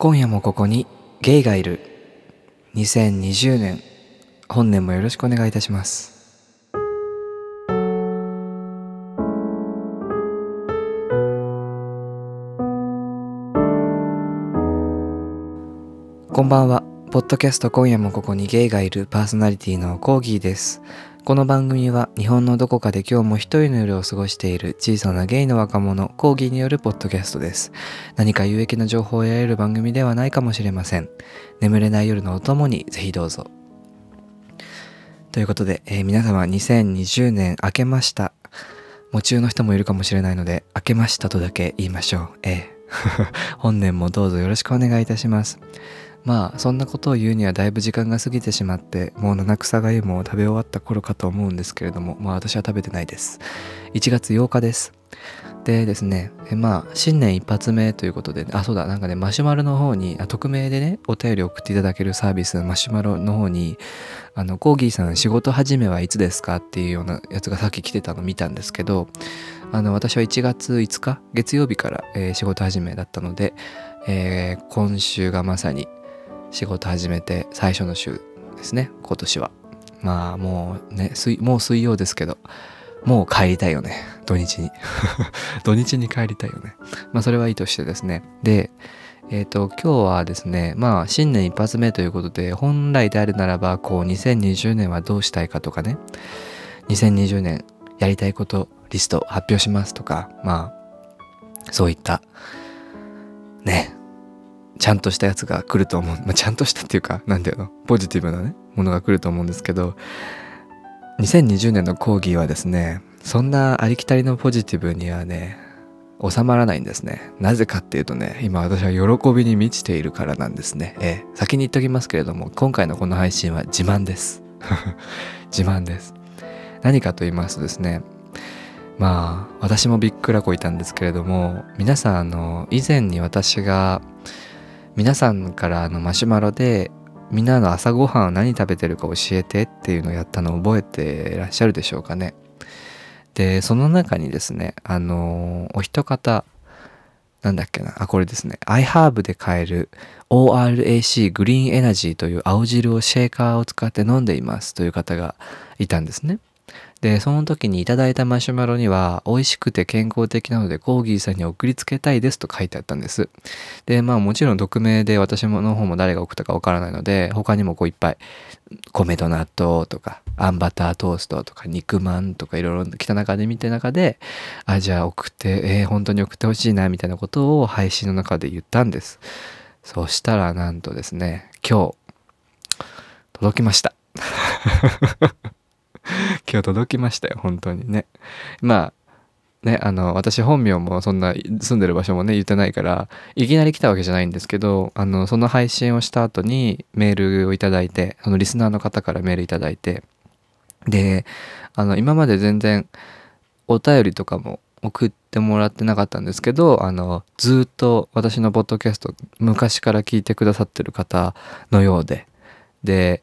今夜もここにゲイがいる。2020年。本年もよろしくお願いいたします。こんばんは。ポッドキャスト今夜もここにゲイがいるパーソナリティのコーギーです。この番組は日本のどこかで今日も一人の夜を過ごしている小さなゲイの若者コーギーによるポッドキャストです。何か有益な情報を得られる番組ではないかもしれません。眠れない夜のお供にぜひどうぞ。ということで、えー皆様2020年明けました。夢中の人もいるかもしれないので明けましたとだけ言いましょう。ええ 本年もどうぞよろしくお願いいたします。まあそんなことを言うにはだいぶ時間が過ぎてしまってもう七草がゆも食べ終わった頃かと思うんですけれどもまあ私は食べてないです。1月8日です。でですねえまあ新年一発目ということであそうだなんかねマシュマロの方にあ匿名でねお便り送っていただけるサービスマシュマロの方にあのコーギーさん仕事始めはいつですかっていうようなやつがさっき来てたの見たんですけどあの私は1月5日月曜日から、えー仕事始めだったので、えー今週がまさに仕事始めて最初の週ですね。今年は。まあもうね水もう水曜ですけどもう帰りたいよね。土日に。土日に帰りたいよね。まあそれはいいとしてですね。でえっ、と今日はですねまあ新年一発目ということで本来であるならばこう2020年はどうしたいかとかね。2020年やりたいことリスト発表しますとかまあそういったねちゃんとしたやつが来ると思う、まあ、ちゃんとしたっていうかなんていうの？ポジティブなねものが来ると思うんですけど2020年の講義はですねそんなありきたりのポジティブにはね収まらないんですね。なぜかっていうとね今私は喜びに満ちているからなんですね。え。先に言っときますけれども今回のこの配信は自慢です。自慢です。何かと言いますとですねまあ私もびっくらこいたんですけれども皆さんあの以前に私が皆さんからあのマシュマロでみんなの朝ごはんは何食べてるか教えてっていうのをやったのを覚えてらっしゃるでしょうかね。でその中にですねあのお一方なんだっけなあこれですね。iHerb で買える ORAC グリーンエナジーという青汁をシェーカーを使って飲んでいますという方がいたんですね。でその時にいただいたマシュマロには美味しくて健康的なのでコーギーさんに送りつけたいですと書いてあったんです。でまあもちろん匿名で私の方も誰が送ったかわからないので他にもこういっぱい米と納豆とかあんバタートーストとか肉まんとかいろいろ来た中で見て中であじゃあ送ってえー本当に送ってほしいなみたいなことを配信の中で言ったんです。そしたらなんとですね今日届きました。今日届きましたよ本当にね。まあねあの私本名もそんな住んでる場所もね言ってないからいきなり来たわけじゃないんですけどあのその配信をした後にメールをいただいてそのリスナーの方からメールいただいてであの今まで全然お便りとかも送ってもらってなかったんですけどあのずっと私のポッドキャスト昔から聞いてくださってる方のようでで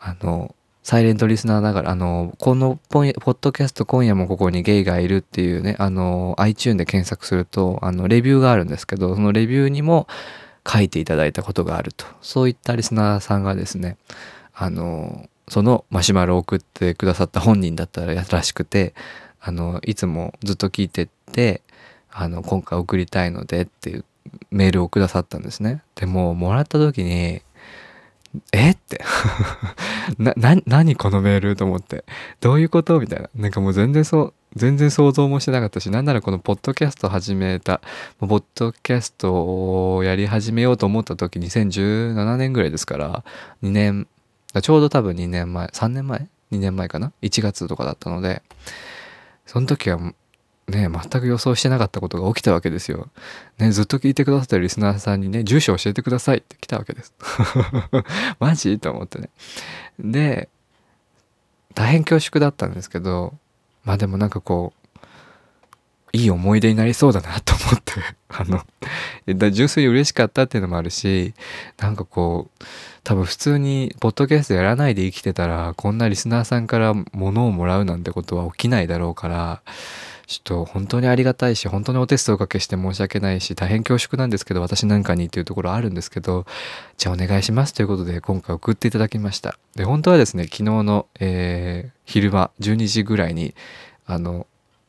あのサイレントリスナーながらあのこのポッドキャスト今夜もここにゲイがいるっていうねあの iTune で検索するとあのレビューがあるんですけどそのレビューにも書いていただいたことがあると。そういったリスナーさんがですねあのそのマシュマロを送ってくださった本人だったらしくてあのいつもずっと聞いてってあの今回送りたいのでっていうメールをくださったんですね。でももらった時にえ？って な、な、何このメールと思って。どういうこと？みたいな。なんかもう全然そう、全然想像もしてなかったし、なんならこのポッドキャスト始めた、ポッドキャストをやり始めようと思った時2017年ぐらいですから、2年、ちょうど多分2年前、3年前 ?2 年前かな ?1 月とかだったので、その時はね、全く予想してなかったことが起きたわけですよ。ね、ずっと聞いてくださってるリスナーさんにね、住所教えてくださいって来たわけです。マジ？と思ってね。で、大変恐縮だったんですけど、まあでもなんかこう、いい思い出になりそうだなと思って、あの、だ純粋に嬉しかったっていうのもあるし、なんかこう、多分普通にポッドキャストやらないで生きてたら、こんなリスナーさんから物をもらうなんてことは起きないだろうから、ちょっと本当にありがたいし本当にお手数おかけして申し訳ないし大変恐縮なんですけど私なんかにっていうところあるんですけどじゃあお願いしますということで今回送っていただきました。で本当はですね昨日の、えー、昼間12時ぐらいにあの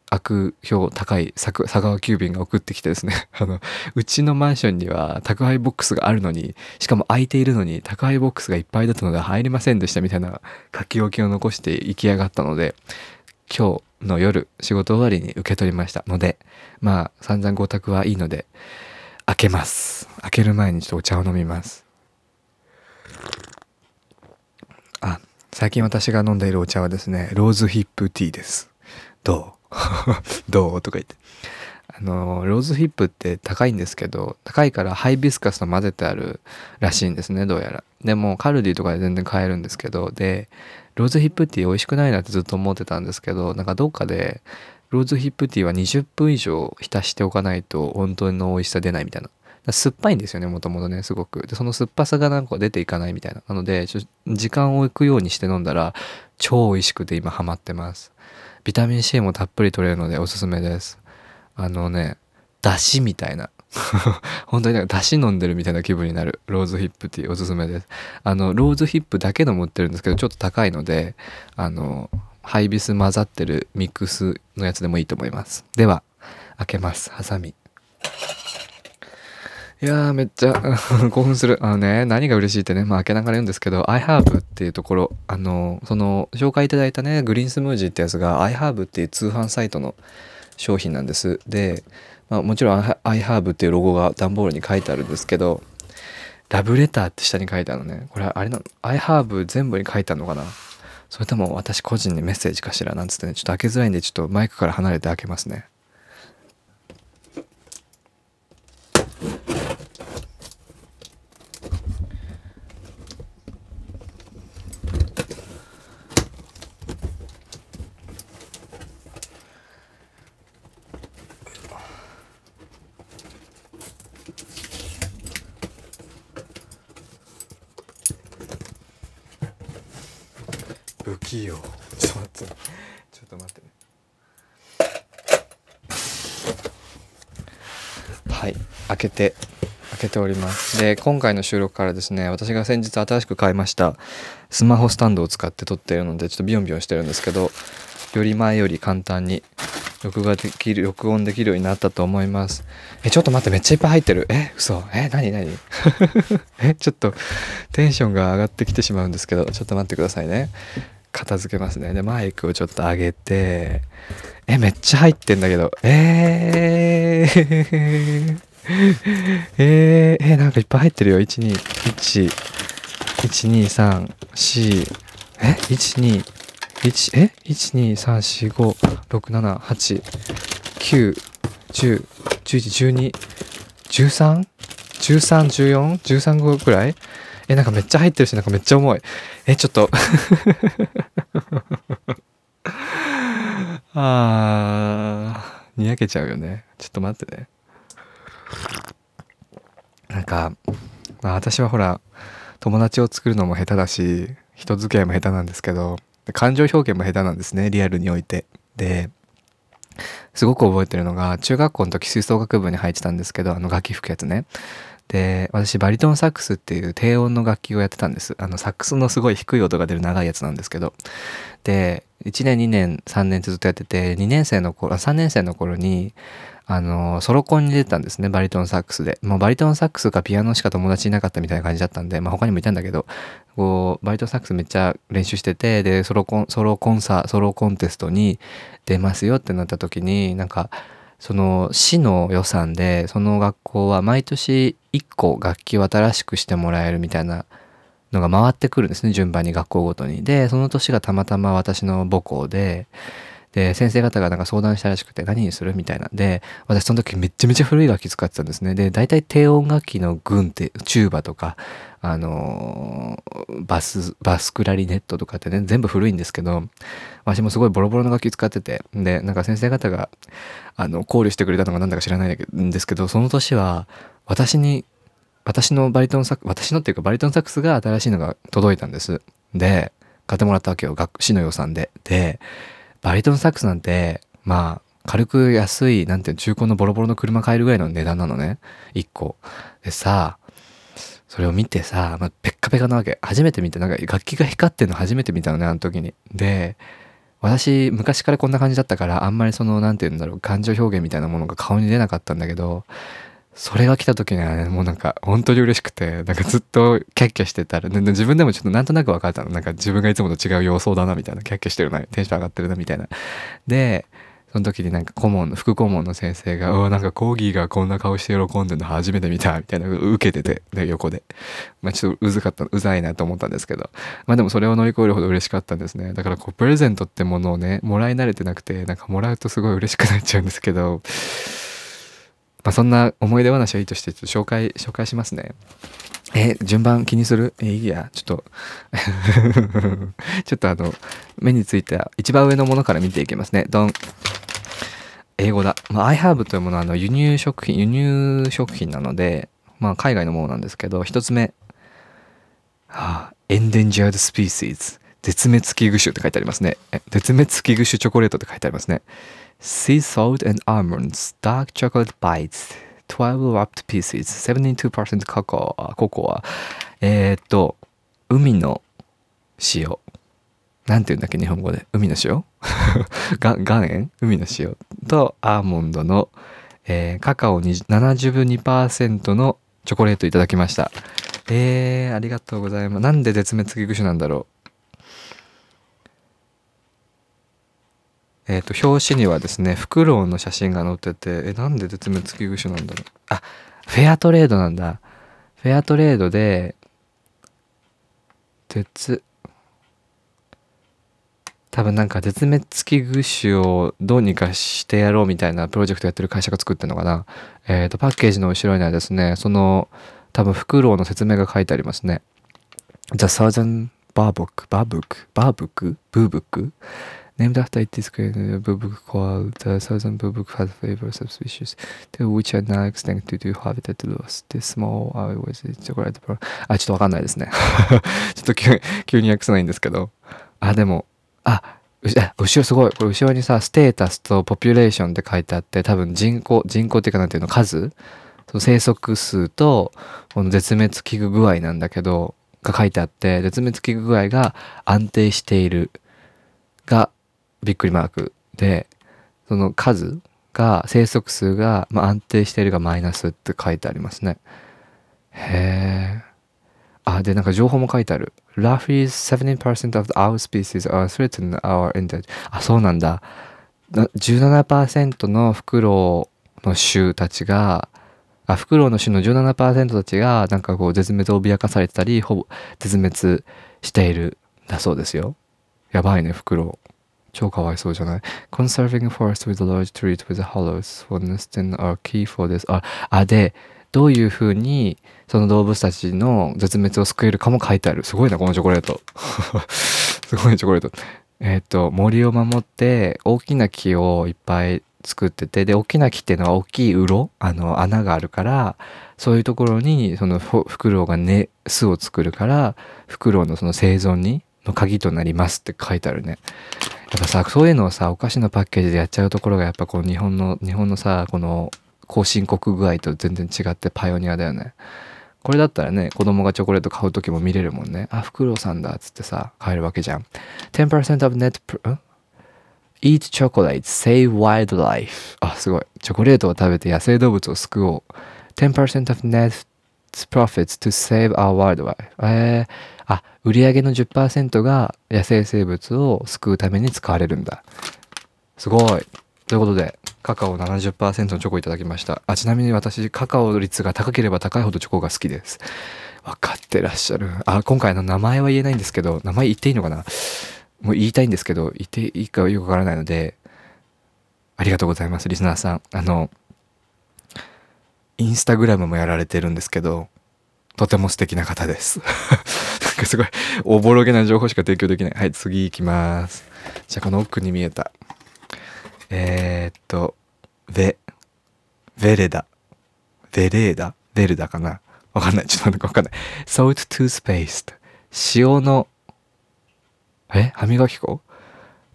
悪評高い佐川急便が送ってきてですね あのうちのマンションには宅配ボックスがあるのにしかも空いているのに宅配ボックスがいっぱいだったので入りませんでしたみたいな書き置きを残して行き上がったので今日の夜仕事終わりに受け取りましたのでまあ散々ご託はいいので開けます。開ける前にちょっとお茶を飲みます。あ最近私が飲んでいるお茶はですねローズヒップティーです。どう？どう？とか言って。あの、ローズヒップって高いんですけど、高いからハイビスカスと混ぜてあるらしいんですね、どうやら。でも、カルディとかで全然買えるんですけど、で、ローズヒップティー美味しくないなってずっと思ってたんですけど、なんかどっかで、ローズヒップティーは20分以上浸しておかないと本当の美味しさ出ないみたいな。酸っぱいんですよね、もともとね、すごく。で、その酸っぱさがなんか出ていかないみたいな。なので、時間を置くようにして飲んだら、超美味しくて今ハマってます。ビタミン C もたっぷり取れるのでおすすめです。あのね、だしみたいな。本当になんかだし飲んでるみたいな気分になるローズヒップティーおすすめです。あの、ローズヒップだけの持ってるんですけど、ちょっと高いので、あの、ハイビス混ざってるミックスのやつでもいいと思います。では、開けます。ハサミ。いやーめっちゃ 興奮する。あのね、何が嬉しいってね、まあ開けながら言うんですけど、iHerb っていうところ、あの、その、紹介いただいたね、グリーンスムージーってやつが iHerb っていう通販サイトの商品なんです。で、まあ、もちろん iHerb っていうロゴが段ボールに書いてあるんですけど、ラブレターって下に書いてあるのね。これあれなの ?iHerb 全部に書いてあるのかな？それとも私個人にメッセージかしら？なんつってね、ちょっと開けづらいんで、ちょっとマイクから離れて開けますね。不器用ちょっと待って。ちょっと待ってね。はい。開けて開けております。で今回の収録からですね私が先日新しく買いましたスマホスタンドを使って撮っているのでちょっとビヨンビヨンしてるんですけどより前より簡単に録画できる録音できるようになったと思います。えちょっと待ってめっちゃいっぱい入ってる。え嘘。え何何？えちょっとテンションが上がってきてしまうんですけどちょっと待ってくださいね片付けますね。で、マイクをちょっと上げて、え、めっちゃ入ってんだけど、えー、えー、えー、なんかいっぱい入ってるよ。1、2、1、1、2、3、4、え ?1、2、1、え ?1、2、3、4、5、6、7、8、9、10、11、12、13? 13、14? 13号くらいえ、なんかめっちゃ入ってるし、なんかめっちゃ重い。え、ちょっと あー、にやけちゃうよね。ちょっと待ってね。なんか、まあ私はほら、友達を作るのも下手だし、人付き合いも下手なんですけど、感情表現も下手なんですね、リアルにおいて。で、すごく覚えてるのが、中学校の時吹奏楽部に入ってたんですけど、あの楽器吹くやつね。で、私バリトンサックスっていう低音の楽器をやってたんです。あの、サックスのすごい低い音が出る長いやつなんですけど。で、1年、2年、3年ずっとやってて、2年生の頃、3年生の頃に、あの、ソロコンに出たんですね、バリトンサックスで。もうバリトンサックスかピアノしか友達いなかったみたいな感じだったんで、まあ他にもいたんだけど、こう、バリトンサックスめっちゃ練習してて、で、ソロコン、ソロコンサ、ソロコンテストに出ますよってなった時に、なんか、その市の予算でその学校は毎年1個楽器を新しくしてもらえるみたいなのが回ってくるんですね順番に学校ごとに。でその年がたまたま私の母校でで先生方がなんか相談したらしくて何にするみたいなで私その時めっちゃめちゃ古い楽器使ってたんですねで大体低音楽器の群ってチューバとかあの、バスバスクラリネットとかってね全部古いんですけど私もすごいボロボロの楽器使っててでなんか先生方があの考慮してくれたのが何だか知らないんですけどその年は私に私のバリトンサック私のっていうかバリトンサックスが新しいのが届いたんですで買ってもらったわけよ市の予算ででバリトンサックスなんてまあ軽く安い、なんていう中古のボロボロの車買えるぐらいの値段なのね。1個。でさ、それを見てさ、まあ、ペッカペカなわけ。初めて見て、なんか楽器が光ってんの初めて見たのね、あの時に。で、私、昔からこんな感じだったから、あんまりその、なんて言うんだろう、感情表現みたいなものが顔に出なかったんだけど、それが来た時にはね、もうなんか本当に嬉しくて、なんかずっと キャッキャしてたら、自分でもちょっとなんとなく分かったの。なんか自分がいつもと違う様相だな、みたいな。キャッキャしてるな、テンション上がってるな、みたいな。で、その時になんか顧問の、副顧問の先生が、うわ、なんかコーギーがこんな顔して喜んでるの初めて見た、みたいな、受けてて、で、横で。まあちょっとうずかった、うざいなと思ったんですけど。まあでもそれを乗り越えるほど嬉しかったんですね。だからこう、プレゼントってものをね、もらい慣れてなくて、なんかもらうとすごい嬉しくなっちゃうんですけど、まあそんな思い出話はいいとして、ちょっと紹介、紹介しますね。え、順番気にする？え、いいや。ちょっと ちょっとあの、目についた一番上のものから見ていきますね。ドン。英語だ。まあ、I have というものはあの輸入食品、輸入食品なので、まあ、海外のものなんですけど、一つ目。はあ、Endangered Species。絶滅危惧種って書いてありますね。絶滅危惧種チョコレートって書いてありますね。Sea salt and almonds, dark chocolate bites, 12 wrapped pieces, 72%カカオ、ココア。えー、っと、海の塩。なんて言うんだっけ、日本語で？海の塩？が岩塩？海の塩とアーモンドの、えー、カカオに72%のチョコレートいただきました。えー、ありがとうございます。なんで絶滅危惧種なんだろう？えっ、ー、と、表紙にはですね、フクロウの写真が載ってて、え、なんで絶滅危惧種なんだろう？あ、フェアトレードなんだ。フェアトレードで、絶、多分なんか絶滅危惧種をどうにかしてやろうみたいなプロジェクトやってる会社が作ってるのかな。えっ、ー、と、パッケージの後ろにはですね、その、多分フクロウの説明が書いてありますね。The Southern Barbook, Barbook, Barbook, Boobook named after it is created a bubuk called the southern bubuk has flavor subspecies to which are now extinct due to habitat loss. This small I was chocolate pro あ、ちょっとわかんないですね。ちょっと急急に訳せないんですけど。あ、でも、あ、後ろすごい。これ後ろにさ、ステータスとポピュレーションって書いてあって、多分人口、人口っていうかなんていうの、数その生息数と、この絶滅危惧具合なんだけど、が書いてあって、絶滅危惧具合が安定しているがびっくりマークで、その数が、生息数が、まあ、安定しているがマイナスって書いてありますね。へえ。あ、で、なんか情報も書いてある。Roughly 17% of our species are threatened or endangered. あ、そうなんだ。17%のフクロウの種たちが、あ、フクロウの種の17%たちが、なんかこう、絶滅を脅かされてたり、ほぼ絶滅しているだそうですよ。やばいね、フクロウ。超かわいそうじゃない ?Conserving forest with a large tree with hollows for nesting a key for this. あ、あ、で、どういうふうにその動物たちの絶滅を救えるかも書いてある。すごいな、このチョコレート。すごいチョコレート。えっ、ー、と、森を守って大きな木をいっぱい作ってて、で、大きな木っていうのは大きい鱗あの、穴があるから、そういうところに、そのフクロウがね、巣を作るから、フクロウのその生存に、の鍵となりますって書いてあるね。やっぱさ、そういうのをさ、お菓子のパッケージでやっちゃうところがやっぱこう日本の、日本のさ、この後進国具合と全然違ってパイオニアだよね。これだったらね、子供がチョコレート買う時も見れるもんね。あ、フクロウさんだっつってさ、買えるわけじゃん。10% of net, eat chocolate, save wildlife. あ、すごい。チョコレートを食べて野生動物を救おう。10% of net profits to save our wildlife. えーあ、売上の10%が野生生物を救うために使われるんだ。すごい。ということで、カカオ70%のチョコいただきました。あ、ちなみに私、カカオ率が高ければ高いほどチョコが好きです。分かってらっしゃる。あ、今回の名前は言えないんですけど、名前言っていいのかな？もう言いたいんですけど、言っていいかよくわからないので、ありがとうございます、リスナーさん。あの、インスタグラムもやられてるんですけど、とても素敵な方です。なんかすごい、おぼろげな情報しか提供できない。はい、次行きます。じゃあ、この奥に見えた。えー、っと、ベ、ベレダ。ベレーダベルダかな？わかんない。ちょっと待ってわかんない。salt toothpaste。塩の、え？歯磨き粉？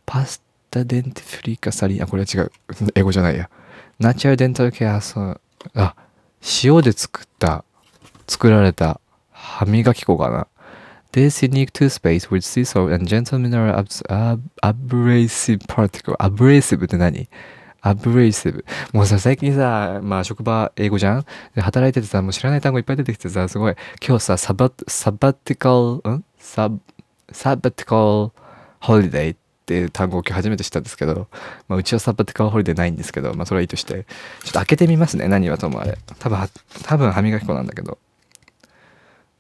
パスタデンティフリカサリン？あこれは違う英語じゃないやナチュラルデンタルケアそうあ塩で作った作られた歯磨き粉かな。This unique toothpaste with sea salt and gentle mineral abrasive particle. Abrasive って何？ abrasive。もうさ、最近さ、まあ職場英語じゃん？で働いててさ、もう知らない単語いっぱい出てきてさ、すごい、今日さ、サバ、 sabbatical、ん？サ、 sabbatical holiday っっていう単語を今日初めて知ったんですけど、まあうちは sabbatical holiday ないんですけど、まあそれはいいとして、ちょっと開けてみますね、何はともあれ。多分、多分歯磨き粉なんだけど。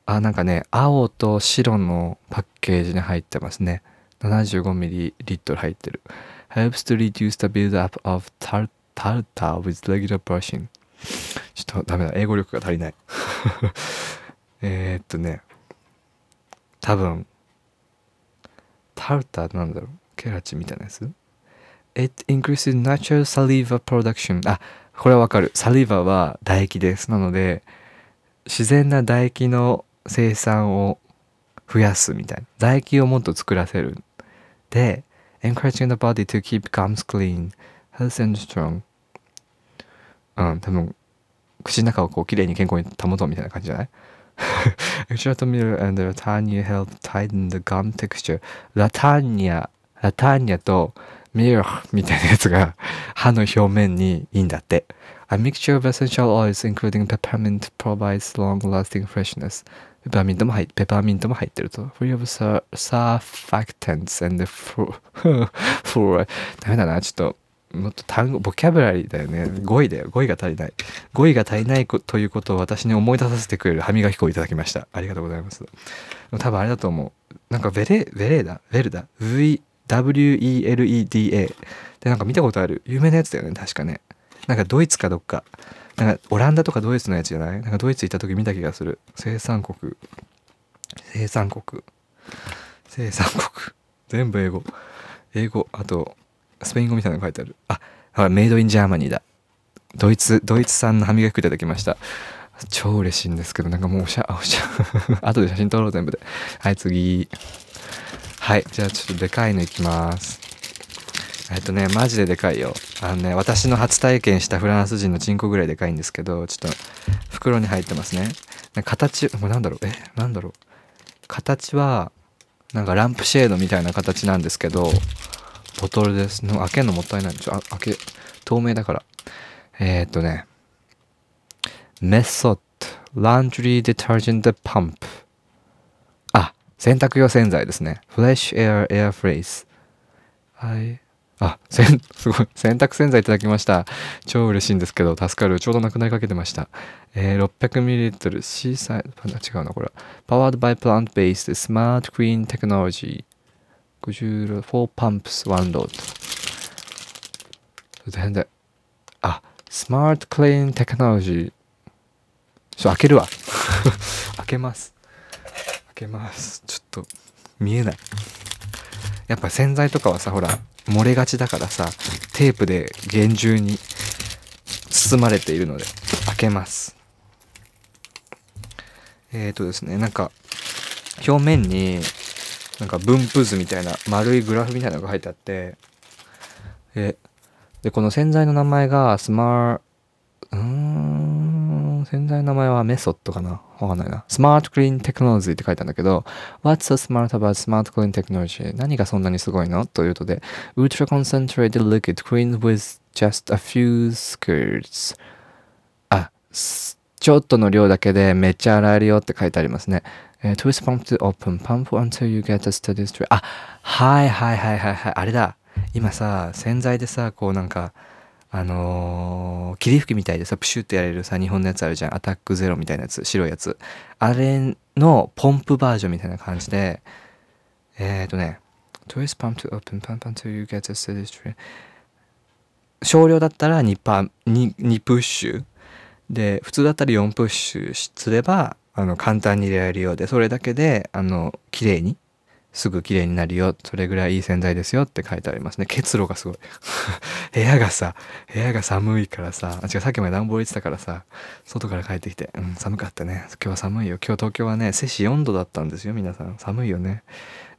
あ、なんかね、青と白のパッケージに入ってますね。75ml 入ってる。helps to reduce the build-up of tar- tartar with regular brushing. ちょっとダメだ。英語力が足りない。えーっとね。多分、タルタなんだろうケラチンみたいなやつ ?It increases natural saliva production. あ、これはわかる。サリーバは唾液です。なので、自然な唾液の生産を増やすみたいな。唾液をもっと作らせる。で、encouraging the body to keep gums clean, health and strong. うん、多分、口の中をこう、きれいに健康に保とうみたいな感じじゃない？ラタニアラターニアとミラーみたいなやつが歯の表面にいいんだって。A mixture of essential oils including peppermint provides long-lasting freshness. ペパーミントも入って、ペパーミントも入ってると。Free of surfactants and fluoride. ダメだな、ちょっと。もっと単語、ボキャブラリーだよね。語彙だよ。語彙が足りない。語彙が足りないこということを私に思い出させてくれる歯磨き粉をいただきました。ありがとうございます。多分あれだと思う。なんかベレ、ベレーダベルダ ?V、W-E-L-E-D-A。で、なんか見たことある。有名なやつだよね。確かね。なんかドイツかどっか。なんかオランダとかドイツのやつじゃない？なんかドイツ行った時見た気がする。生産国。生産国。生産国。全部英語。英語。あと、スペイン語みたいなの書いてある。あ、あ made in Germany だ。ドイツ、ドイツ産の歯磨き粉いただきました。超嬉しいんですけど、なんかもうおしゃ、おしゃ、後で写真撮ろう全部で。はい、次。はい、じゃあちょっとでかいのいきます。えっとね、マジででかいよ。あのね、私の初体験したフランス人のチンコぐらいでかいんですけど、ちょっと袋に入ってますね。形、これなんだろう？え、なんだろう？形は、なんかランプシェードみたいな形なんですけど、ボトルです。開けるのもったいない。ちょ、あ開け、透明だから。えー、っとね、メソッド、 laundry detergent pump。あ、洗濯用洗剤ですね。フレッシュエアエアフレーズ。はい。あ、せん、すごい。洗濯洗剤いただきました。超嬉しいんですけど、助かる。ちょうどなくなりかけてました。えー、600ml、シーサイド、違うな、これ。Powered by plant-based smart green technology。54 pumps, one load. 全然。あ、スマートクリーンテクノロジー。ちょ、開けるわ。開けます。けます。ちょっと、見えない。やっぱ洗剤とかはさ、ほら、漏れがちだからさ、テープで厳重に包まれているので、開けます。えーとですね、なんか、表面に、なんか分布図みたいな丸いグラフみたいなのが入ってあって、え、で、この洗剤の名前がスマー、うーん、洗剤の名前はメソッドかなわかんないな。スマートクリーンテクノロジーって書いてあるんだけど、What's so smart about smart clean technology? 何がそんなにすごいのというとで、Ultra concentrated liquid clean with just a few skirts. あ、すちょっとの量だけでめっちゃ洗えるよって書いてありますね。えー、twist pump to open, pump until you get a steady stream. あ、はいはいはいはいはい。あれだ。今さ、洗剤でさ、こうなんか、あのー霧吹きみたいでさ、プシュってやれるさ、日本のやつあるじゃん。アタックゼロみたいなやつ、白いやつ。あれのポンプバージョンみたいな感じで、えっ、ー、とね、twist pump to open, pump until you get a steady stream. 少量だったら2パ 2, 2プッシュ。で、普通だったら4プッシュすれば、あの、簡単に入れられるようで、それだけで、あの、綺麗に、すぐ綺麗になるよ。それぐらいいい洗剤ですよって書いてありますね。結露がすごい。部屋がさ、部屋が寒いからさ、あ、違う、さっきまで暖房入れてたからさ、外から帰ってきて、うん、寒かったね。今日は寒いよ。今日東京はね、摂氏4度だったんですよ、皆さん。寒いよね。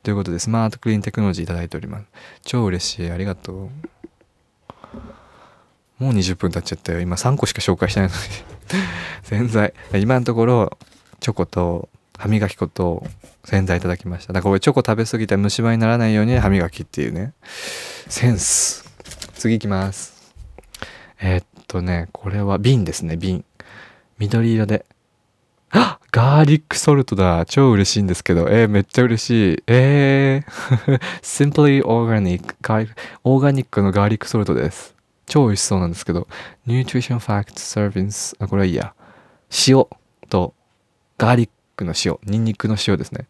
ということで、スマートクリーンテクノロジーいただいております。超嬉しい。ありがとう。もう20分経っちゃったよ。今3個しか紹介してないのに 洗剤。今のところ、チョコと歯磨き粉と洗剤いただきました。だからこれチョコ食べ過ぎて虫歯にならないように歯磨きっていうね。センス。次行きます。えー、っとね、これは瓶ですね、瓶。緑色で。あガーリックソルトだ。超嬉しいんですけど。えー、めっちゃ嬉しい。えー、Simply Organic。オーガニックのガーリックソルトです。超美味しそうなんですけど。Nutrition Facts Servings。あ、これはいいや。塩とガーリックの塩。ニンニクの塩ですね。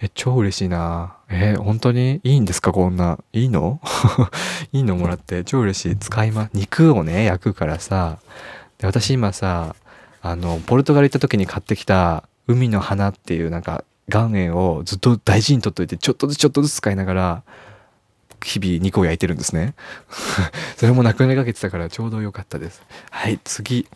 え、超嬉しいなえー、本当にいいんですかこんな。いいの？いいのもらって。超嬉しい。使いま、肉をね、焼くからさ。で私今さ、あの、ポルトガル行った時に買ってきた海の花っていうなんか岩塩をずっと大事に取っといて、ちょっとずつちょっとずつ使いながら、日々肉を焼いてるんですね。それもなくなりかけてたからちょうど良かったです。はい、次。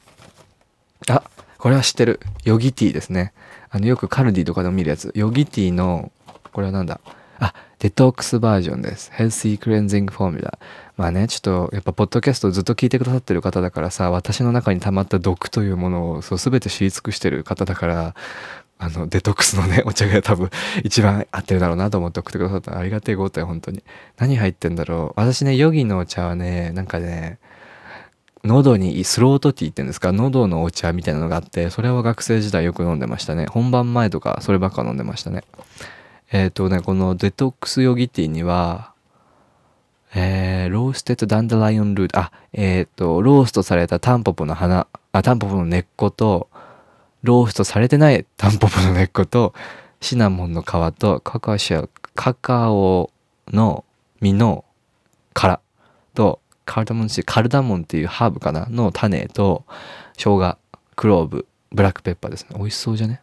あ、これは知ってる？ヨギティーですね。あの、よくカルディとかでも見るやつ。ヨギティーの、これはなんだ？あ、デトックスバージョンです。Healthy Cleansing Formula。まあね、ちょっとやっぱポッドキャストずっと聞いてくださってる方だからさ、私の中に溜まった毒というものをそう全て知り尽くしてる方だから、あの、デトックスのね、お茶が多分一番合ってるだろうなと思って送ってくださったありがてえ豪邸、本当に。何入ってんだろう？私ね、ヨギのお茶はね、なんかね、喉にスロートティーって言うんですか喉のお茶みたいなのがあってそれを学生時代よく飲んでましたね。本番前とかそればっか飲んでましたね。えっ、ー、とねこのデトックスヨギティーにはえー、ローステッドダンダライオンルート、あ、えっ、ー、と、ローストされたタンポポの花、あ、タンポポの根っこと、ローストされてないタンポポの根っこと、シナモンの皮と、カカシェカカオの実の殻と、カルダモンシカルダモンっていうハーブかなの種と、生姜、クローブ、ブラックペッパーですね。美味しそうじゃね？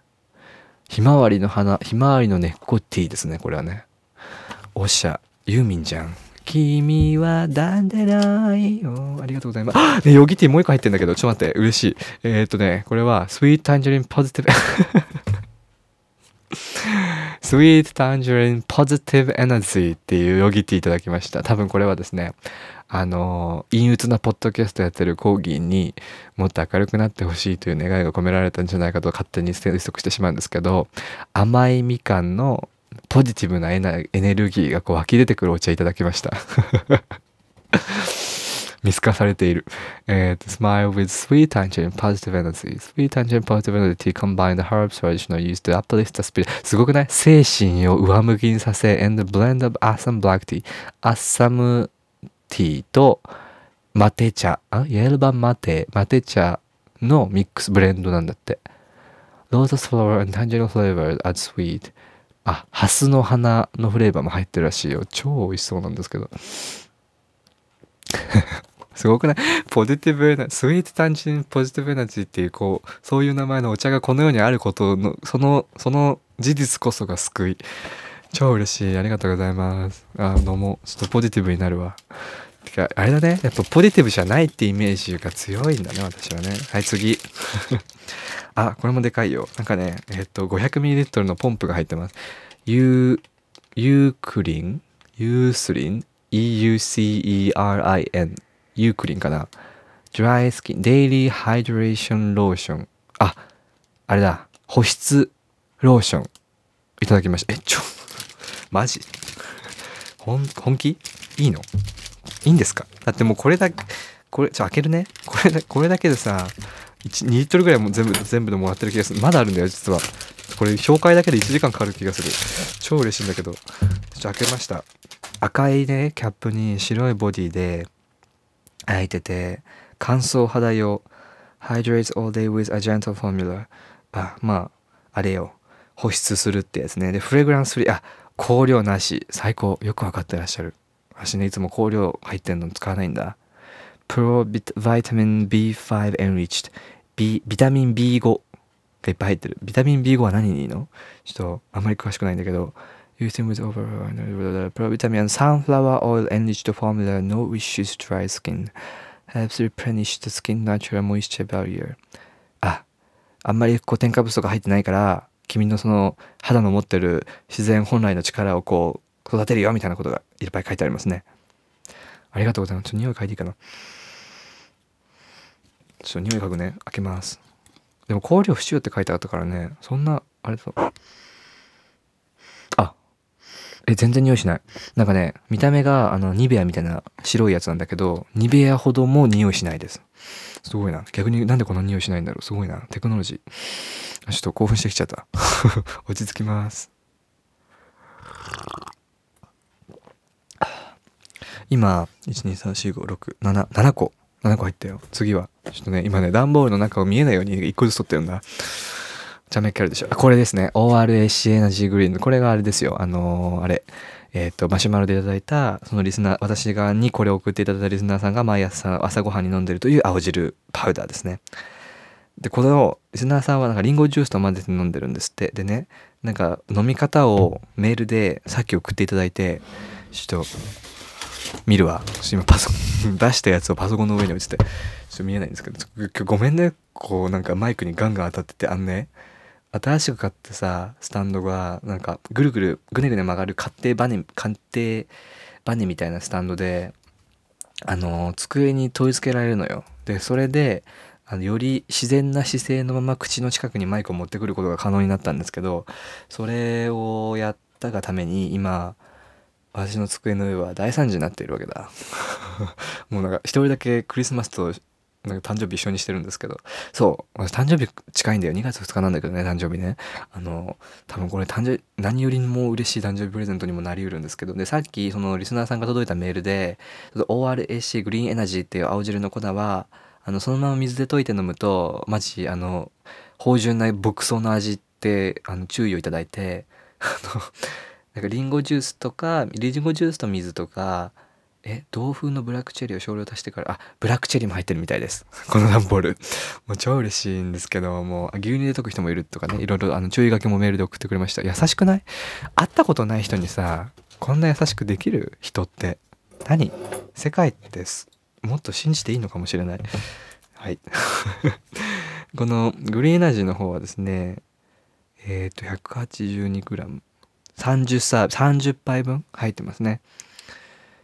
ひまわりの花、ひまわりの根っこティーですね、これはね。おっしゃ、ユーミンじゃん。君はダンデライよ。ありがとうございます。ね、ヨギティーもう一個入ってんだけど、ちょっと待って、嬉しい。えー、っとね、これは、Sweet Tangerine Positive Sweet Tangerine Positive Energy っていうヨギティーいただきました。多分これはですね、あの、陰鬱なポッドキャストやってるコーギーにもっと明るくなってほしいという願いが込められたんじゃないかと勝手に推測してしまうんですけど、甘いみかんのポジティブなエネルギーがこう湧き出てくるお茶いただきました。見透かされている。えー、smile with sweet tangerine positive energy. Sweet tangerine positive energy combine the herbs traditional used to uplift the spirit. すごくない精神を上向きにさせ and the blend of Assam black tea. アッサムティーとマテ茶。あ？イエルバンマテ、マテ茶のミックスブレンドなんだって。Lotus flower and tangerine flavor add sweet. あ、ハスの花のフレーバーも入ってるらしいよ。超美味しそうなんですけど。すごくない？ポジティブエナスイートタンジンポジティブエナジーっていう、こう、そういう名前のお茶がこの世にあることの、その、その事実こそが救い。超嬉しい。ありがとうございます。あ、飲もう。ちょっとポジティブになるわ。てか、あれだね。やっぱポジティブじゃないってイメージが強いんだね、私はね。はい、次。あ、これもでかいよ。なんかね、えっと、500ml のポンプが入ってます。ユー、ユークリン？ユースリン ?E-U-C-E-R-I-N ユークリンかな ?Dry Skin Daily Hydration Lotion あ、あれだ。保湿ローションいただきました。え、ちょ、マジ？本、本気？いいの？いいんですか？だってもうこれだけ、これ、ちょ、開けるね。これだ、これだけでさ、2リットルぐらいも全部全部でもらってる気がする。まだあるんだよ実は。これ紹介だけで1時間かかる気がする。超嬉しいんだけど。ちょっと開けました。赤いねキャップに白いボディで開いてて乾燥肌用。Hydrates all day with a gentle formula あまああれよ。保湿するってやつね。でフレグランスフリーあ香料なし。最高。よくわかってらっしゃる。私ねいつも香料入ってんの使わないんだプロビタミン B5 enriched B、ビタミン B5 がいっぱい入ってる。ビタミン B5 は何にいいのちょっとあんまり詳しくないんだけど、Using with over プロビタミン sunflower oil enriched formula no issues dry skin helps replenish the skin natural moisture barrier あ、あんまりこう添加物とか入ってないから君のその肌の持ってる自然本来の力をこう育てるよみたいなことがいっぱい書いてありますね。ありがとうございます。ちょっと匂い嗅いでいいかな。ちょっと匂い嗅ぐね。開けます。でも香料不使用って書いてあったからね。そんなあれそうあえ全然匂いしない。なんかね見た目があのニベアみたいな白いやつなんだけどニベアほども匂いしないです。すごいな。逆になんでこんな匂いしないんだろう。すごいな。テクノロジー。ちょっと興奮してきちゃった。落ち着きます。今1234567個7個入ったよ。次は。ちょっとね今ね段ボールの中を見えないように1個ずつ取ってるんだちゃめっ気あるでしょ。これですね。ORAC エナジーグリーンこれがあれですよ。あのー、あれ。えっ、ー、とマシュマロでいただいたそのリスナー私がにこれを送っていただいたリスナーさんが毎朝朝ごはんに飲んでるという青汁パウダーですね。でこれをリスナーさんはなんかリンゴジュースと混ぜて飲んでるんですって。でねなんか飲み方をメールでさっき送っていただいてちょっと見るわ。今パソコン出したやつをパソコンの上に置いてちょっと見えないんですけどごめんねこうなんかマイクにガンガン当たっててあんね。新しく買ってさスタンドがなんかぐるぐるぐねぐね曲がる勝手バネ鑑定バネみたいなスタンドであの机に取り付けられるのよ。でそれであのより自然な姿勢のまま口の近くにマイクを持ってくることが可能になったんですけどそれをやったがために今私の机の上は大惨事になっているわけだ。もうなんか一人だけクリスマスとなんか誕生日一緒にしてるんですけど。そう私誕生日近いんだよ。2月2日なんだけどね誕生日ね。あの多分これ誕生何よりも嬉しい誕生日プレゼントにもなりうるんですけど。でさっきそのリスナーさんが届いたメールで ORAC グリーンエナジーっていう青汁の粉はあのそのまま水で溶いて飲むとマジあの芳醇な牧草の味ってあの注意をいただいてあのなんかリンゴジュースとかリンゴジュースと水とかえ同風のブラックチェリーを少量足してからあブラックチェリーも入ってるみたいです。この段ボール。もう超嬉しいんですけどもう牛乳で溶く人もいるとかねいろいろあの注意書きもメールで送ってくれました。優しくない？会ったことない人にさこんな優しくできる人って何？世界ってもっと信じていいのかもしれない。はい。このグリーンエナジーの方はですねえっ、ー、と 182g 30サー30杯分入ってますね。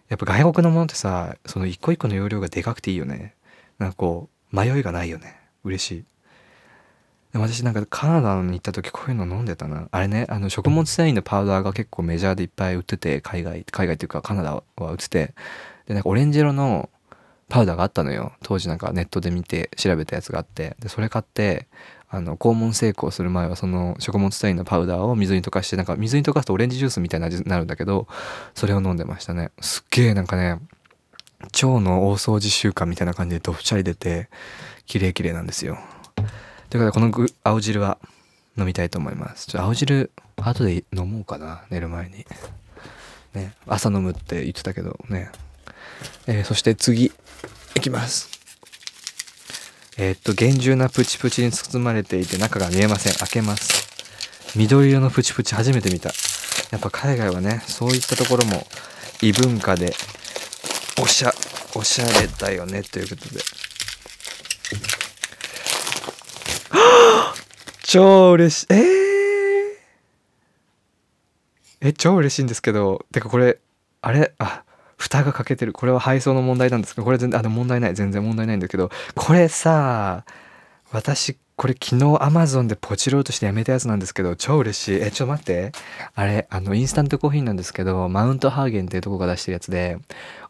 やっぱ外国のものってさその一個一個の容量がでかくていいよね。なんかこう迷いがないよね。嬉しい。でも私なんかカナダに行った時こういうの飲んでたな。あれねあの食物繊維のパウダーが結構メジャーでいっぱい売ってて海外海外っていうかカナダは売ってて。でなんかオレンジ色のパウダーがあったのよ。当時なんかネットで見て調べたやつがあって。でそれ買ってあの肛門成功する前はその食物繊維のパウダーを水に溶かしてなんか水に溶かすとオレンジジュースみたいな味になるんだけどそれを飲んでましたね。すっげえなんかね腸の大掃除習慣みたいな感じでどっちゃり出て綺麗綺麗なんですよ。ということでこの青汁は飲みたいと思います。ちょっと青汁後で飲もうかな寝る前に。ね朝飲むって言ってたけどね。えー、そして次いきます。えー、っと厳重なプチプチに包まれていて中が見えません。開けます。緑色のプチプチ初めて見た。やっぱ海外はねそういったところも異文化でおしゃおしゃれだよねということで。超嬉しい。えー、え超嬉しいんですけどてかこれあれ？あ蓋が欠けてる。これは配送の問題なんですけどこれ全然あの問題ない。全然問題ないんだけどこれさ私これ昨日 Amazon でポチろうとしてやめたやつなんですけど超嬉しい。えちょっと待って。あれあのインスタントコーヒーなんですけどマウントハーゲンっていうとこが出してるやつで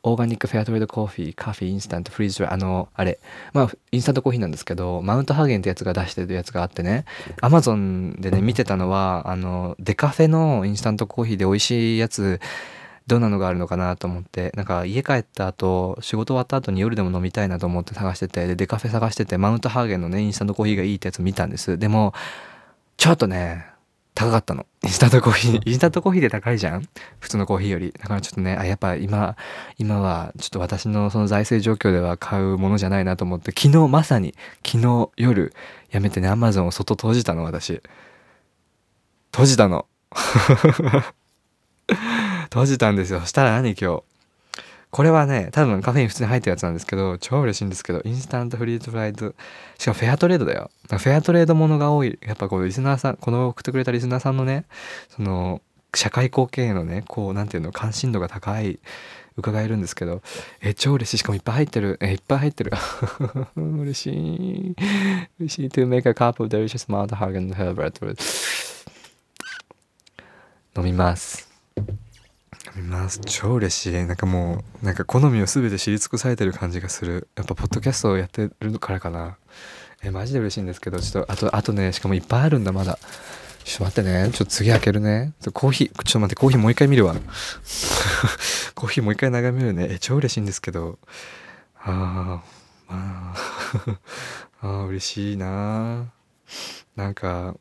オーガニックフェアトレードコーヒーカフェインスタントフリーズドライあのあれまあインスタントコーヒーなんですけどマウントハーゲンってやつが出してるやつがあってね Amazon でね見てたのはあのデカフェのインスタントコーヒーで美味しいやつどんなのがあるのかなと思ってなんか家帰った後仕事終わった後に夜でも飲みたいなと思って探しててでデカフェ探しててマウントハーゲンのねインスタントコーヒーがいいってやつ見たんです。でもちょっとね高かったの。インスタントコーヒーインスタントコーヒーで高いじゃん？普通のコーヒーより。だからちょっとねあやっぱ今今はちょっと私のその財政状況では買うものじゃないなと思って昨日まさに昨日夜やめてねアマゾンを外閉じたの私。閉じたの閉じたんですよ。そしたら何今日？これはね多分カフェイン普通に入ってるやつなんですけど超嬉しいんですけどインスタントフリーズフライド。しかもフェアトレードだよ。フェアトレードものが多い。やっぱこうリスナーさんこの送ってくれたリスナーさんのねその社会貢献へのねこうなんていうの関心度が高い伺えるんですけどえ超嬉しい。しかもいっぱい入ってる。えいっぱい入ってる。嬉しい。嬉しい。To make a cup of delicious mouth hug and h e r b a 飲みます。みます超嬉しいなんかもうなんか好みを全て知り尽くされてる感じがするやっぱポッドキャストをやってるからかなえマジで嬉しいんですけどちょっとあとあとねしかもいっぱいあるんだまだちょっと待ってね。ちょっと次開けるね。コーヒー、ちょっと待って、コーヒーもう一回見るわ。コーヒーもう一回眺めるね。え、超嬉しいんですけど。ああ、まあ、あ、嬉しいな。なんか、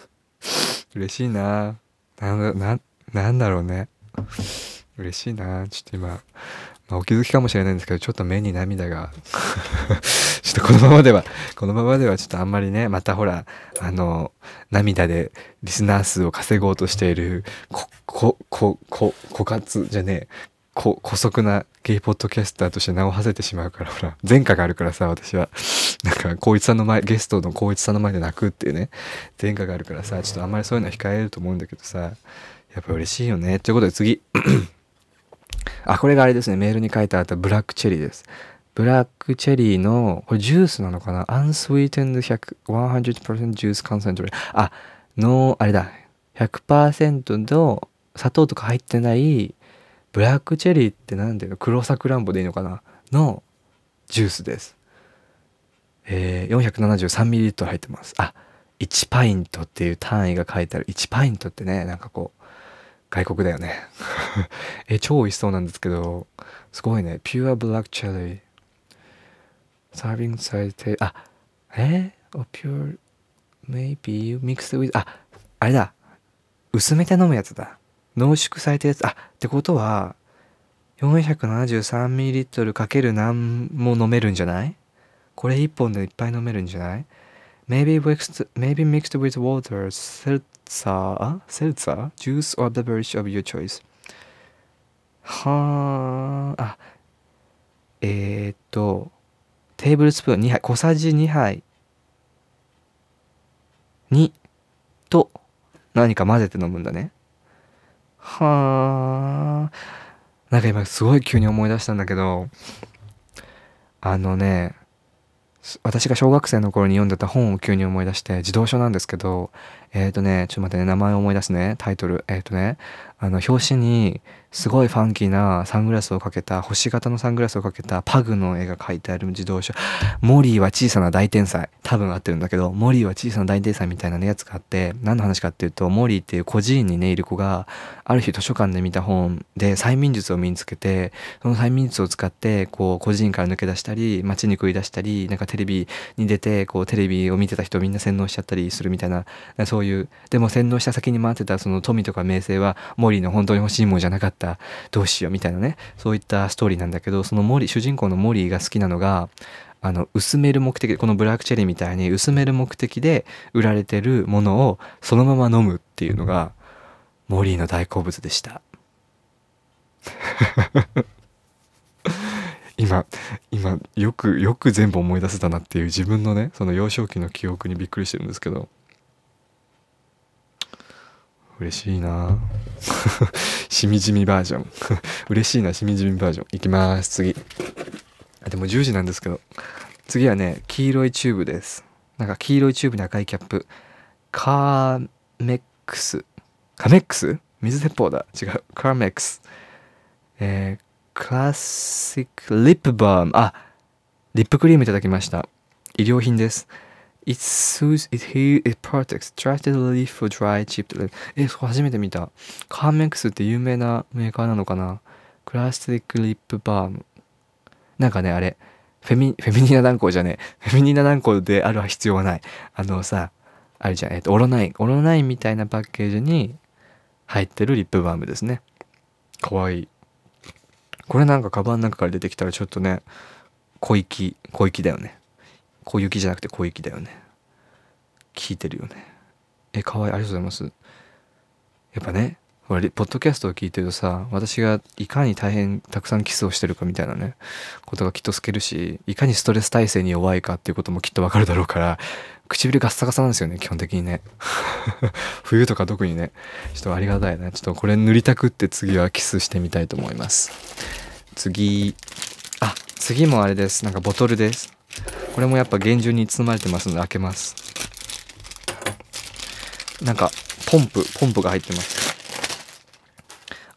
嬉しいな。な、な、なんだろうね。嬉しいな。ちょっと今、まあ、お気づきかもしれないんですけど、ちょっと目に涙が ちょっとこのままでは、このままではちょっとあんまりね、またほら、あの、涙でリスナー数を稼ごうとしている、こ、こ、こ、こ、枯渇じゃねえ、こ、古速なゲイポッドキャスターとして名を馳せてしまうから、ほら、前科があるからさ、私は。なんか、光一さんの前、ゲストの光一さんの前で泣くっていうね、前科があるからさ、ちょっとあんまりそういうのは控えると思うんだけどさ、やっぱ嬉しいよね。ということで次。あ、これがあれですね。メールに書いてあったブラックチェリーです。ブラックチェリーの、これジュースなのかな ?unsweetened 100%ジュースコンセントレあ、の、あれだ。100%の砂糖とか入ってないブラックチェリーって何ていうの？黒さくらんぼでいいのかな？のジュースです。えー、473ml 入ってます。あ、1パイントっていう単位が書いてある。1パイントってね、なんかこう、外国だよね。え、超美味しそうなんですけど、すごいね。ピュアブラックチェリー。サービングされて、あ、え？ー、pure, maybe mixed with, あ、あれだ。薄めて飲むやつだ。濃縮されたやつ。あ、ってことは、473ml かける何も飲めるんじゃない？これ1本でいっぱい飲めるんじゃない？Maybe mixed, maybe mixed with water, seltzer, seltzer, juice or beverage of your choice? はあ、あ、えー、っと、テーブルスプーン2杯、小さじ2杯に、と、何か混ぜて飲むんだね。はあ。なんか今すごい急に思い出したんだけど、あのね、私が小学生の頃に読んでた本を急に思い出して児童書なんですけどえっ、ー、とねちょっと待ってね名前を思い出すねタイトル。えっ、ー、とねあの表紙にすごいファンキーなサングラスをかけた星型のサングラスをかけたパグの絵が描いてある自動車。モリーは小さな大天才。多分合ってるんだけどモリーは小さな大天才みたいな、ね、やつがあって何の話かっていうとモリーっていう孤児院にねいる子がある日図書館で見た本で催眠術を身につけてその催眠術を使ってこう孤児院から抜け出したり街に繰り出したりなんかテレビに出てこうテレビを見てた人をみんな洗脳しちゃったりするみたいなそういういう。でも洗脳した先に回ってたその富とか名声はモリーの本当に欲しいもんじゃなかった。どうしようみたいなね。そういったストーリーなんだけどそのモリ主人公のモリーが好きなのがあの薄める目的このブラックチェリーみたいに薄める目的で売られてるものをそのまま飲むっていうのがモリーの大好物でした。今今よくよく全部思い出せたなっていう自分のねその幼少期の記憶にびっくりしてるんですけど。嬉しいな。しみじみバージョン。嬉しいなしみじみバージョン。いきます次。あでも10時なんですけど。次はね黄色いチューブです。なんか黄色いチューブに赤いキャップ。カーメックス。カメックス？水鉄砲だ。違う。カーメックス。えー、 classic lip balm あリップクリームいただきました。医療品です。It soothes, it heals, it protects. Trusted relief for dry, cheap, え、そこ初めて見た。カーメックスって有名なメーカーなのかな？クラスティックリップバーム。なんかね、あれ、フェミ、フェミニナ軟膏じゃねえ。フェミニナ軟膏である必要はない。あのさ、あれじゃん、えっと、オロナイン。オロナインみたいなパッケージに入ってるリップバームですね。かわいい。これなんかカバンの中から出てきたらちょっとね、小粋、小粋だよね。小雪じゃなくて小雪だよね。聞いてるよね。え可愛いい。ありがとうございます。やっぱねほらポッドキャストを聞いてるとさ私がいかに大変たくさんキスをしてるかみたいなねことがきっと透けるしいかにストレス耐性に弱いかっていうこともきっとわかるだろうから唇ガッサガサなんですよね基本的にね。冬とか特にね。ちょっとありがたいね。ちょっとこれ塗りたくって次はキスしてみたいと思います。次あ次もあれです。なんかボトルです。これもやっぱ厳重に包まれてますので開けます。なんかポンプポンプが入ってます。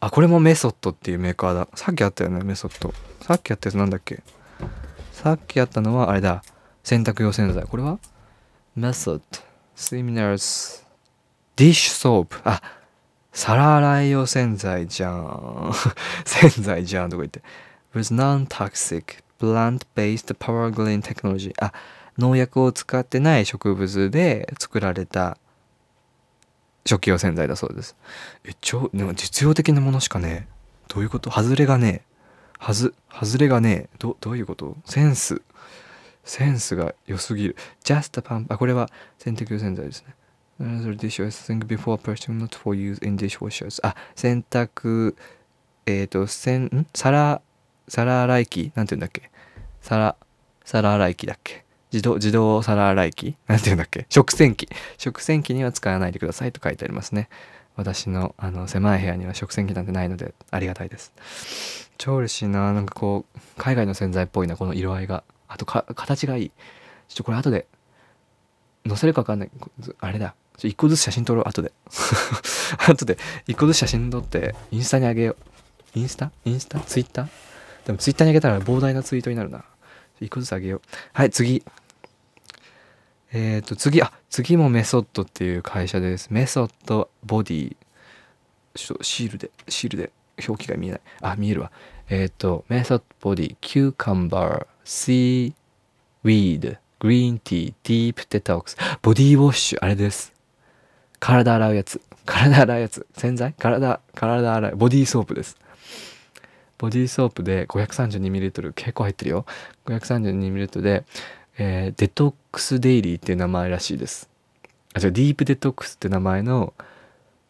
あこれもメソッドっていうメーカーだ。さっきあったよねメソッド。さっきやったやつなんだっけ？さっきやったのはあれだ。洗濯用洗剤。これは？メソッド。スミナーズ。 dish soap。あ皿洗い用洗剤じゃん。洗剤じゃんとか言って。With non-toxic plant-based power green technology あ農薬を使ってない植物で作られた食器用洗剤だそうです。え超でも実用的なものしかねどういうこと？外れがねはず外れがねどどういうこと？センス。センスが良すぎる。just a pump あこれは洗濯用洗剤ですね。Dishwashers think before purchasing not for use in dishwashers あ洗濯えっ、ー、とせんん？皿皿洗い機なんて言うんだっけ？皿皿洗い機だっけ？自動自動皿洗い機？なんて言うんだっけ？食洗機。食洗機には使わないでくださいと書いてありますね。私のあの狭い部屋には食洗機なんてないのでありがたいです。超嬉しいななんかこう海外の洗剤っぽいなこの色合いが。あとか形がいい。ちょっとこれ後で載せるかわかんない。あれだ。ちょ一個ずつ写真撮ろう後で。後で一個ずつ写真撮ってインスタにあげよう。インスタ？インスタ？ツイッター？でもツイッターにあげたら膨大なツイートになるな。一個ずつあげよう。はい次。えっ、ー、と次あ次もメソッドっていう会社です。メソッドボディ。ちょっとシールでシールで表記が見えない。あ見えるわ。えっ、ー、とメソッドボディ。キューカンバー。シーweed。green tea deep detox body wash あれです。体洗うやつ。体洗うやつ。洗剤？体体洗う。ボディーソープです。ボディーソープで 532ml 結構入ってるよ。532ml で、えー、デトックスデイリーっていう名前らしいです。あじゃディープデトックスって名前の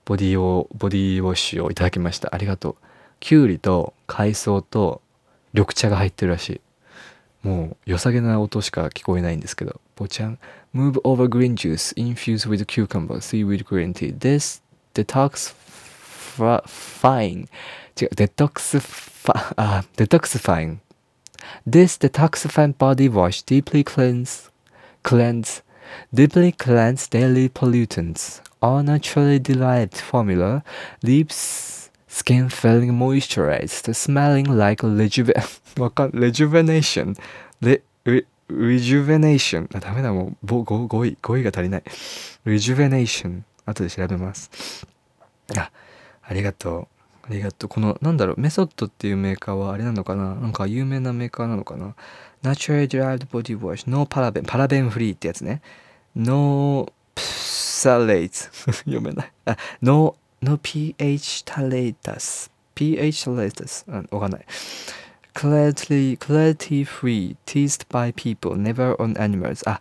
ボディをボディウォッシュをいただきました。ありがとう。きゅうりと海藻と緑茶が入ってるらしい。もう良さげな音しか聞こえないんですけど。ぼちゃん Move over green juice infused with cucumber. Seaweed green tea. This detox detoxifying 違う detoxify あ detoxifying This detoxifying body wash deeply cleanse cleanse deeply cleanse daily pollutants all naturally derived formula leaves skin feeling moisturized smelling like rejuve わかん rejuvenation レ rejuvenation あダメだもう語語彙語彙が足りない rejuvenation 後で調べますあ ありがとうありがとうこのなんだろうメソッドっていうメーカーはあれなのかななんか有名なメーカーなのかな Naturally Derived Body Wash No パラベンパラベンフリーってやつね No Phthalate 読めないあ No No pH Talatus pH Talatus わかんない clarity, clarity free, teased by people, never on animals. あ、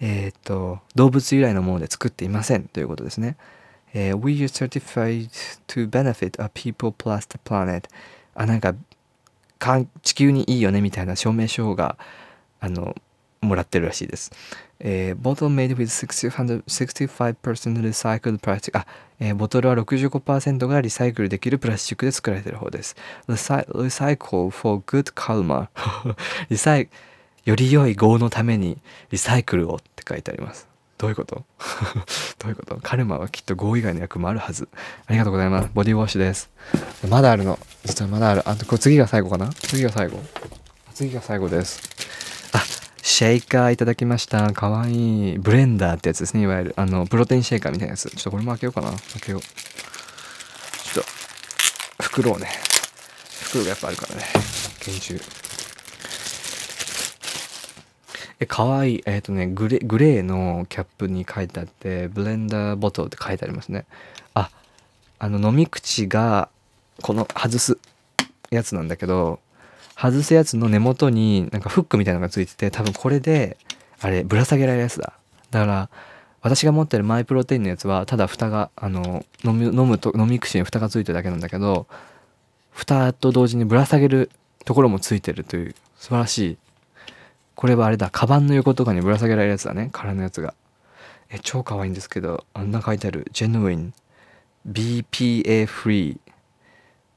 えっ、ー、と、動物由来のもので作っていませんということですね。えー、We are certified to benefit a people plus the planet. あ、なんか、か地球にいいよねみたいな証明書が、あの、もらってるらしいです。えー、ボトル made with 65% recycled plastic あ、えー、ボトルは65%がリサイクルできるプラスチックで作られている方です。recycle for good karma リサイより良い業のためにリサイクルをって書いてあります。どういうこと？どういうこと？カルマはきっと業以外の役もあるはず。ありがとうございます。ボディウォッシュです。まだあるの。実はまだある。あと、これ次が最後かな？次が最後。次が最後です。あシェイカーいただきました。かわいい。ブレンダーってやつですね。いわゆる、あの、プロテインシェイカーみたいなやつ。ちょっとこれも開けようかな。開けよう。ちょっと、袋をね。袋がやっぱあるからね。厳重。え、かわいい。えっ、ー、とね、グレグレーのキャップに書いてあって、ブレンダーボトルって書いてありますね。あ、あの、飲み口が、この外すやつなんだけど、外すやつの根元になんかフックみたいなのがついてて多分これであれぶら下げられるやつだだから私が持ってるマイプロテインのやつはただ蓋があの飲む飲むと飲み口に蓋がついてるだけなんだけど蓋と同時にぶら下げるところもついてるという素晴らしいこれはあれだ。カバンの横とかにぶら下げられるやつだね。空のやつが。え超可愛いんですけどあんな書いてある「Genuine BPA Free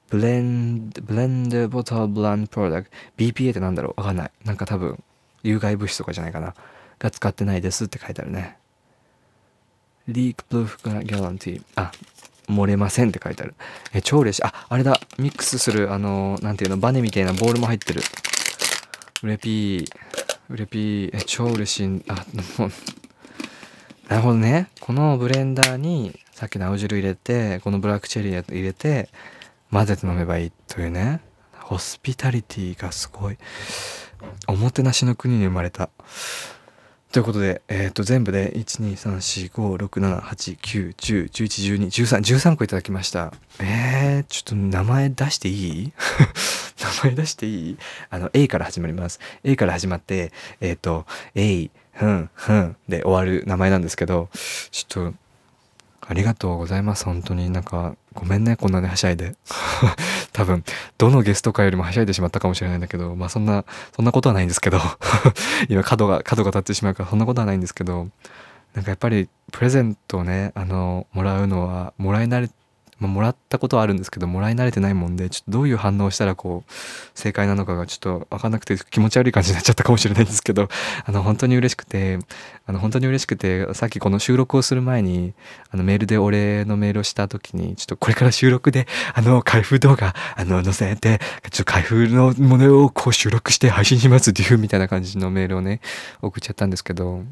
ブレンドブレンドボトルブランドプロダクト BPA ってなんだろう？わかんない。なんか多分有害物質とかじゃないかな。が使ってないですって書いてあるね。リークプルーフギャランティーあ漏れませんって書いてある。え超嬉しい。ああれだ。ミックスするあのなんていうの？バネみたいなボールも入ってる。うれぴーうれぴー超嬉しい。あもう。なるほどね。このブレンダーにさっきの青汁入れてこのブラックチェリー入れて混ぜて飲めばいいというね。ホスピタリティがすごい。おもてなしの国に生まれた。ということで、えっ、ー、と、全部で、1、2、3、4、5、6、7、8、9、10、11、12、13、13個いただきました。えー、ちょっと名前出していい？名前出していい？あの、A から始まります。A から始まって、えっ、ー、と、A、ふん、ふんで終わる名前なんですけど、ちょっと、ありがとうございます。本当になんか、ごめんね、こんなにはしゃいで。多分、どのゲストかよりもはしゃいでしまったかもしれないんだけど、まあそんな、そんなことはないんですけど、今角が、角が立ってしまうからそんなことはないんですけど、なんかやっぱりプレゼントをね、あの、もらうのは、もらい慣れまあ、もらったことはあるんですけどもらい慣れてないもんでちょっとどういう反応をしたらこう正解なのかがちょっと分かんなくて気持ち悪い感じになっちゃったかもしれないんですけど あの本当に嬉しくてあの本当に嬉しくてさっきこの収録をする前にあのメールでお礼のメールをした時にちょっとこれから収録で あの開封動画あの載せてちょっと開封のものをこう収録して配信しますっていうみたいな感じのメールをね送っちゃったんですけど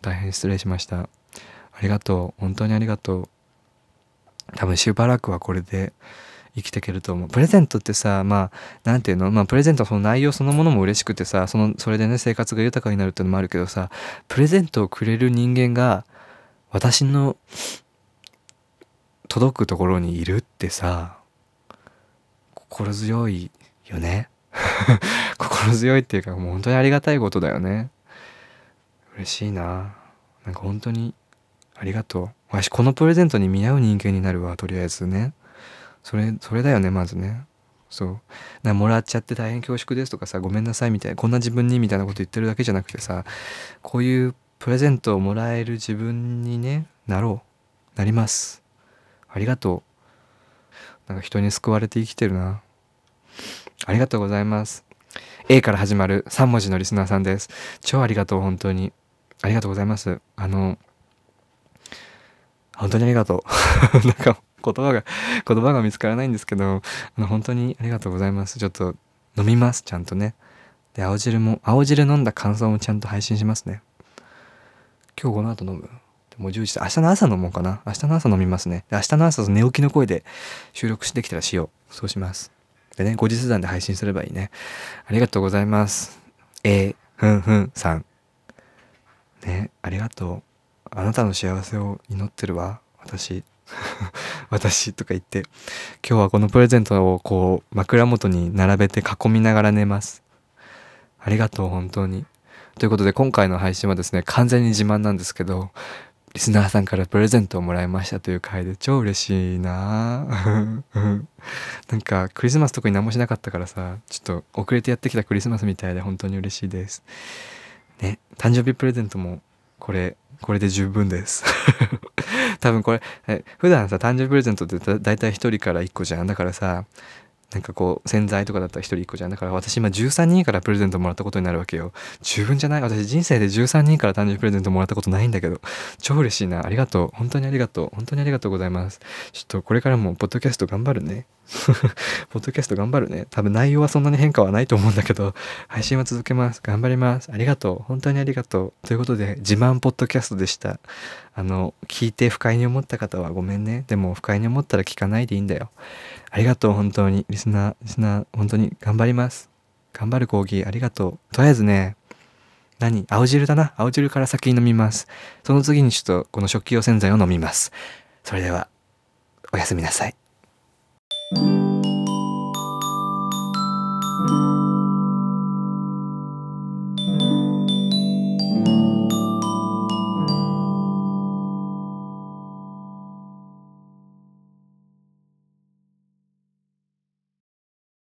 大変失礼しました。ありがとう。本当にありがとう。多分しばらくはこれで生きていけると思う。プレゼントってさ、まあ、なんていうの？まあ、プレゼントその内容そのものも嬉しくてさ、その、それでね、生活が豊かになるっていうのもあるけどさ、プレゼントをくれる人間が、私の、届くところにいるってさ、心強いよね。心強いっていうか、もう本当にありがたいことだよね。嬉しいな。なんか本当に、ありがとう。わしこのプレゼントに見合う人間になるわとりあえずね。それそれだよねまずね。そう。なもらっちゃって大変恐縮ですとかさごめんなさいみたいなこんな自分にみたいなこと言ってるだけじゃなくてさこういうプレゼントをもらえる自分にねなろう。なります。ありがとう。なんか人に救われて生きてるな。ありがとうございます。A から始まる3文字のリスナーさんです。超ありがとう本当に。ありがとうございます。あの本当にありがとう。なんか言葉が、言葉が見つからないんですけど、あの本当にありがとうございます。ちょっと飲みます、ちゃんとね。で、青汁も、青汁飲んだ感想もちゃんと配信しますね。今日この後飲む？もう10時、明日の朝飲もうかな。明日の朝飲みますね。で明日の朝寝起きの声で収録してきたらしよう。そうします。でね、後日談で配信すればいいね。ありがとうございます。えー、ふんふんさん。ね、ありがとう。あなたの幸せを祈ってるわ。私。私とか言って。今日はこのプレゼントをこう枕元に並べて囲みながら寝ます。ありがとう本当に。ということで今回の配信はですね完全に自慢なんですけどリスナーさんからプレゼントをもらいましたという回で超嬉しいな。なんかクリスマス特に何もしなかったからさちょっと遅れてやってきたクリスマスみたいで本当に嬉しいです。ね誕生日プレゼントもこれこれで十分です。多分これ普段さ誕生日プレゼントってだいたい1人から1個じゃん。だからさなんかこう洗剤とかだったら1人1個じゃん。だから私今13人からプレゼントもらったことになるわけよ。十分じゃない？私人生で13人から誕生日プレゼントもらったことないんだけど。超嬉しいな。ありがとう。本当にありがとう。本当にありがとうございます。ちょっとこれからもポッドキャスト頑張るね。ポッドキャスト頑張るね多分内容はそんなに変化はないと思うんだけど配信は続けます頑張りますありがとう本当にありがとうということで自慢ポッドキャストでしたあの聞いて不快に思った方はごめんねでも不快に思ったら聞かないでいいんだよありがとう、本当に。リスナー、リスナー、本当に頑張ります。頑張る講義、ありがとう。とりあえずね、何？青汁だな。青汁から先に飲みます。その次にちょっとこの食器用洗剤を飲みます。それでは、おやすみなさい。thank you